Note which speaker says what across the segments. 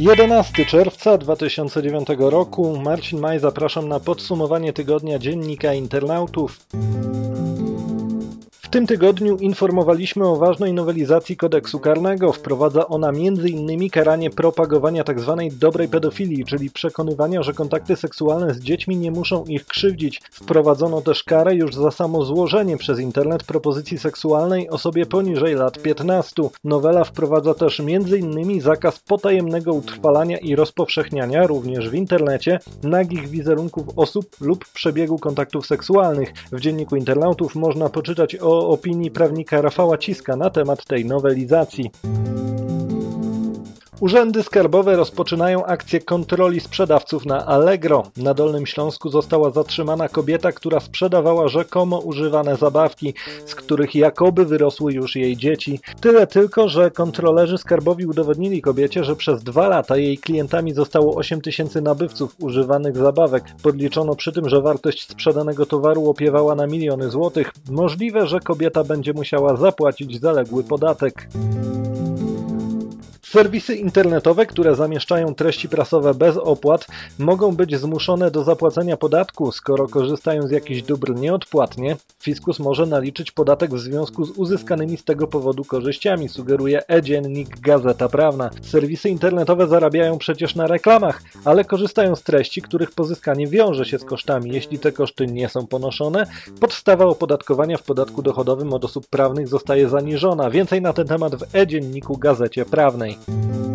Speaker 1: 11 czerwca 2009 roku. Marcin Maj, zapraszam na podsumowanie tygodnia dziennika internautów. W tym tygodniu informowaliśmy o ważnej nowelizacji kodeksu karnego. Wprowadza ona m.in. karanie propagowania tzw. Tak dobrej pedofilii, czyli przekonywania, że kontakty seksualne z dziećmi nie muszą ich krzywdzić. Wprowadzono też karę już za samo złożenie przez internet propozycji seksualnej osobie poniżej lat 15. Nowela wprowadza też m.in. zakaz potajemnego utrwalania i rozpowszechniania, również w internecie, nagich wizerunków osób lub przebiegu kontaktów seksualnych. W dzienniku internautów można poczytać o opinii prawnika Rafała Ciska na temat tej nowelizacji. Urzędy skarbowe rozpoczynają akcję kontroli sprzedawców na Allegro. Na Dolnym Śląsku została zatrzymana kobieta, która sprzedawała rzekomo używane zabawki, z których jakoby wyrosły już jej dzieci. Tyle tylko, że kontrolerzy skarbowi udowodnili kobiecie, że przez dwa lata jej klientami zostało 8 tysięcy nabywców używanych zabawek. Podliczono przy tym, że wartość sprzedanego towaru opiewała na miliony złotych. Możliwe, że kobieta będzie musiała zapłacić zaległy podatek. Serwisy internetowe, które zamieszczają treści prasowe bez opłat, mogą być zmuszone do zapłacenia podatku, skoro korzystają z jakichś dóbr nieodpłatnie. Fiskus może naliczyć podatek w związku z uzyskanymi z tego powodu korzyściami, sugeruje e-dziennik Gazeta Prawna. Serwisy internetowe zarabiają przecież na reklamach, ale korzystają z treści, których pozyskanie wiąże się z kosztami. Jeśli te koszty nie są ponoszone, podstawa opodatkowania w podatku dochodowym od osób prawnych zostaje zaniżona. Więcej na ten temat w e-dzienniku Gazecie Prawnej. thank you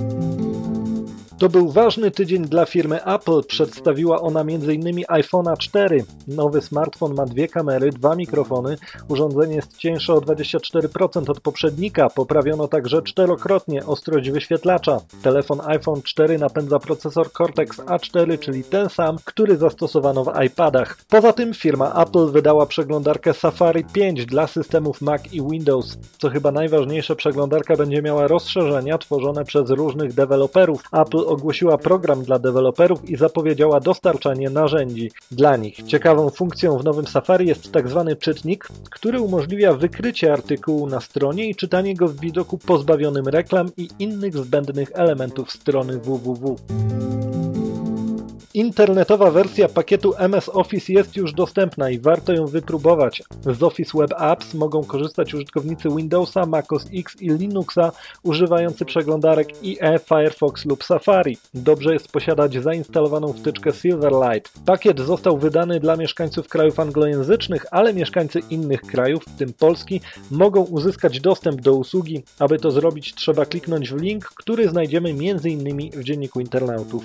Speaker 1: To był ważny tydzień dla firmy Apple. Przedstawiła ona m.in. iPhone'a 4. Nowy smartfon ma dwie kamery, dwa mikrofony. Urządzenie jest cieńsze o 24% od poprzednika. Poprawiono także czterokrotnie ostrość wyświetlacza. Telefon iPhone 4 napędza procesor Cortex A4, czyli ten sam, który zastosowano w iPadach. Poza tym firma Apple wydała przeglądarkę Safari 5 dla systemów Mac i Windows. Co chyba najważniejsze, przeglądarka będzie miała rozszerzenia tworzone przez różnych deweloperów. Apple ogłosiła program dla deweloperów i zapowiedziała dostarczanie narzędzi dla nich. Ciekawą funkcją w nowym Safari jest tzw. Tak czytnik, który umożliwia wykrycie artykułu na stronie i czytanie go w widoku pozbawionym reklam i innych zbędnych elementów strony www. Internetowa wersja pakietu MS Office jest już dostępna i warto ją wypróbować. Z Office Web Apps mogą korzystać użytkownicy Windowsa, MacOS X i Linuxa używający przeglądarek IE, Firefox lub Safari. Dobrze jest posiadać zainstalowaną wtyczkę Silverlight. Pakiet został wydany dla mieszkańców krajów anglojęzycznych, ale mieszkańcy innych krajów, w tym Polski, mogą uzyskać dostęp do usługi. Aby to zrobić trzeba kliknąć w link, który znajdziemy m.in. w dzienniku internautów.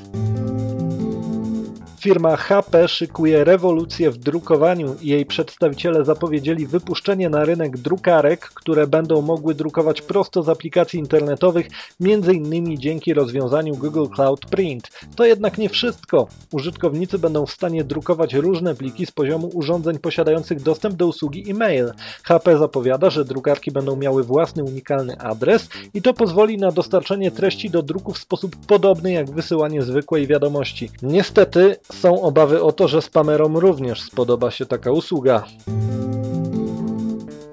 Speaker 1: Firma HP szykuje rewolucję w drukowaniu i jej przedstawiciele zapowiedzieli wypuszczenie na rynek drukarek, które będą mogły drukować prosto z aplikacji internetowych, m.in. dzięki rozwiązaniu Google Cloud Print. To jednak nie wszystko. Użytkownicy będą w stanie drukować różne pliki z poziomu urządzeń posiadających dostęp do usługi e-mail. HP zapowiada, że drukarki będą miały własny unikalny adres i to pozwoli na dostarczenie treści do druku w sposób podobny jak wysyłanie zwykłej wiadomości. Niestety są obawy o to, że spamerom również spodoba się taka usługa.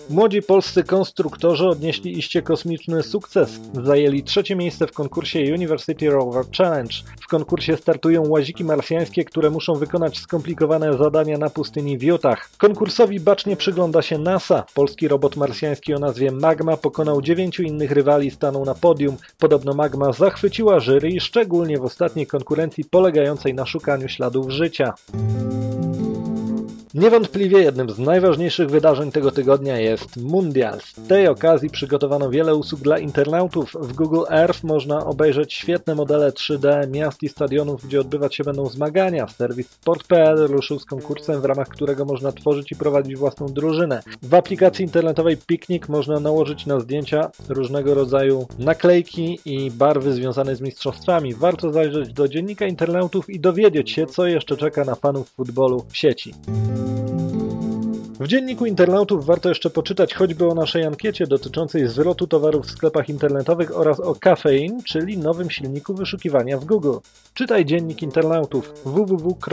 Speaker 1: Młodzi polscy konstruktorzy odnieśli iście kosmiczny sukces. Zajęli trzecie miejsce w konkursie University Rover Challenge. W konkursie startują łaziki marsjańskie, które muszą wykonać skomplikowane zadania na pustyni w Utah. Konkursowi bacznie przygląda się NASA. Polski robot marsjański o nazwie Magma pokonał dziewięciu innych rywali, stanął na podium. Podobno Magma zachwyciła jury, szczególnie w ostatniej konkurencji polegającej na szukaniu śladów życia. Niewątpliwie jednym z najważniejszych wydarzeń tego tygodnia jest Mundial. Z tej okazji przygotowano wiele usług dla internautów. W Google Earth można obejrzeć świetne modele 3D miast i stadionów, gdzie odbywać się będą zmagania. Serwis Sport.pl ruszył z konkursem, w ramach którego można tworzyć i prowadzić własną drużynę. W aplikacji internetowej Piknik można nałożyć na zdjęcia różnego rodzaju naklejki i barwy związane z mistrzostwami. Warto zajrzeć do dziennika internautów i dowiedzieć się, co jeszcze czeka na fanów futbolu w sieci. W dzienniku internautów warto jeszcze poczytać choćby o naszej ankiecie dotyczącej zwrotu towarów w sklepach internetowych oraz o Caffeine, czyli nowym silniku wyszukiwania w Google. Czytaj dziennik internautów www.d.com.pl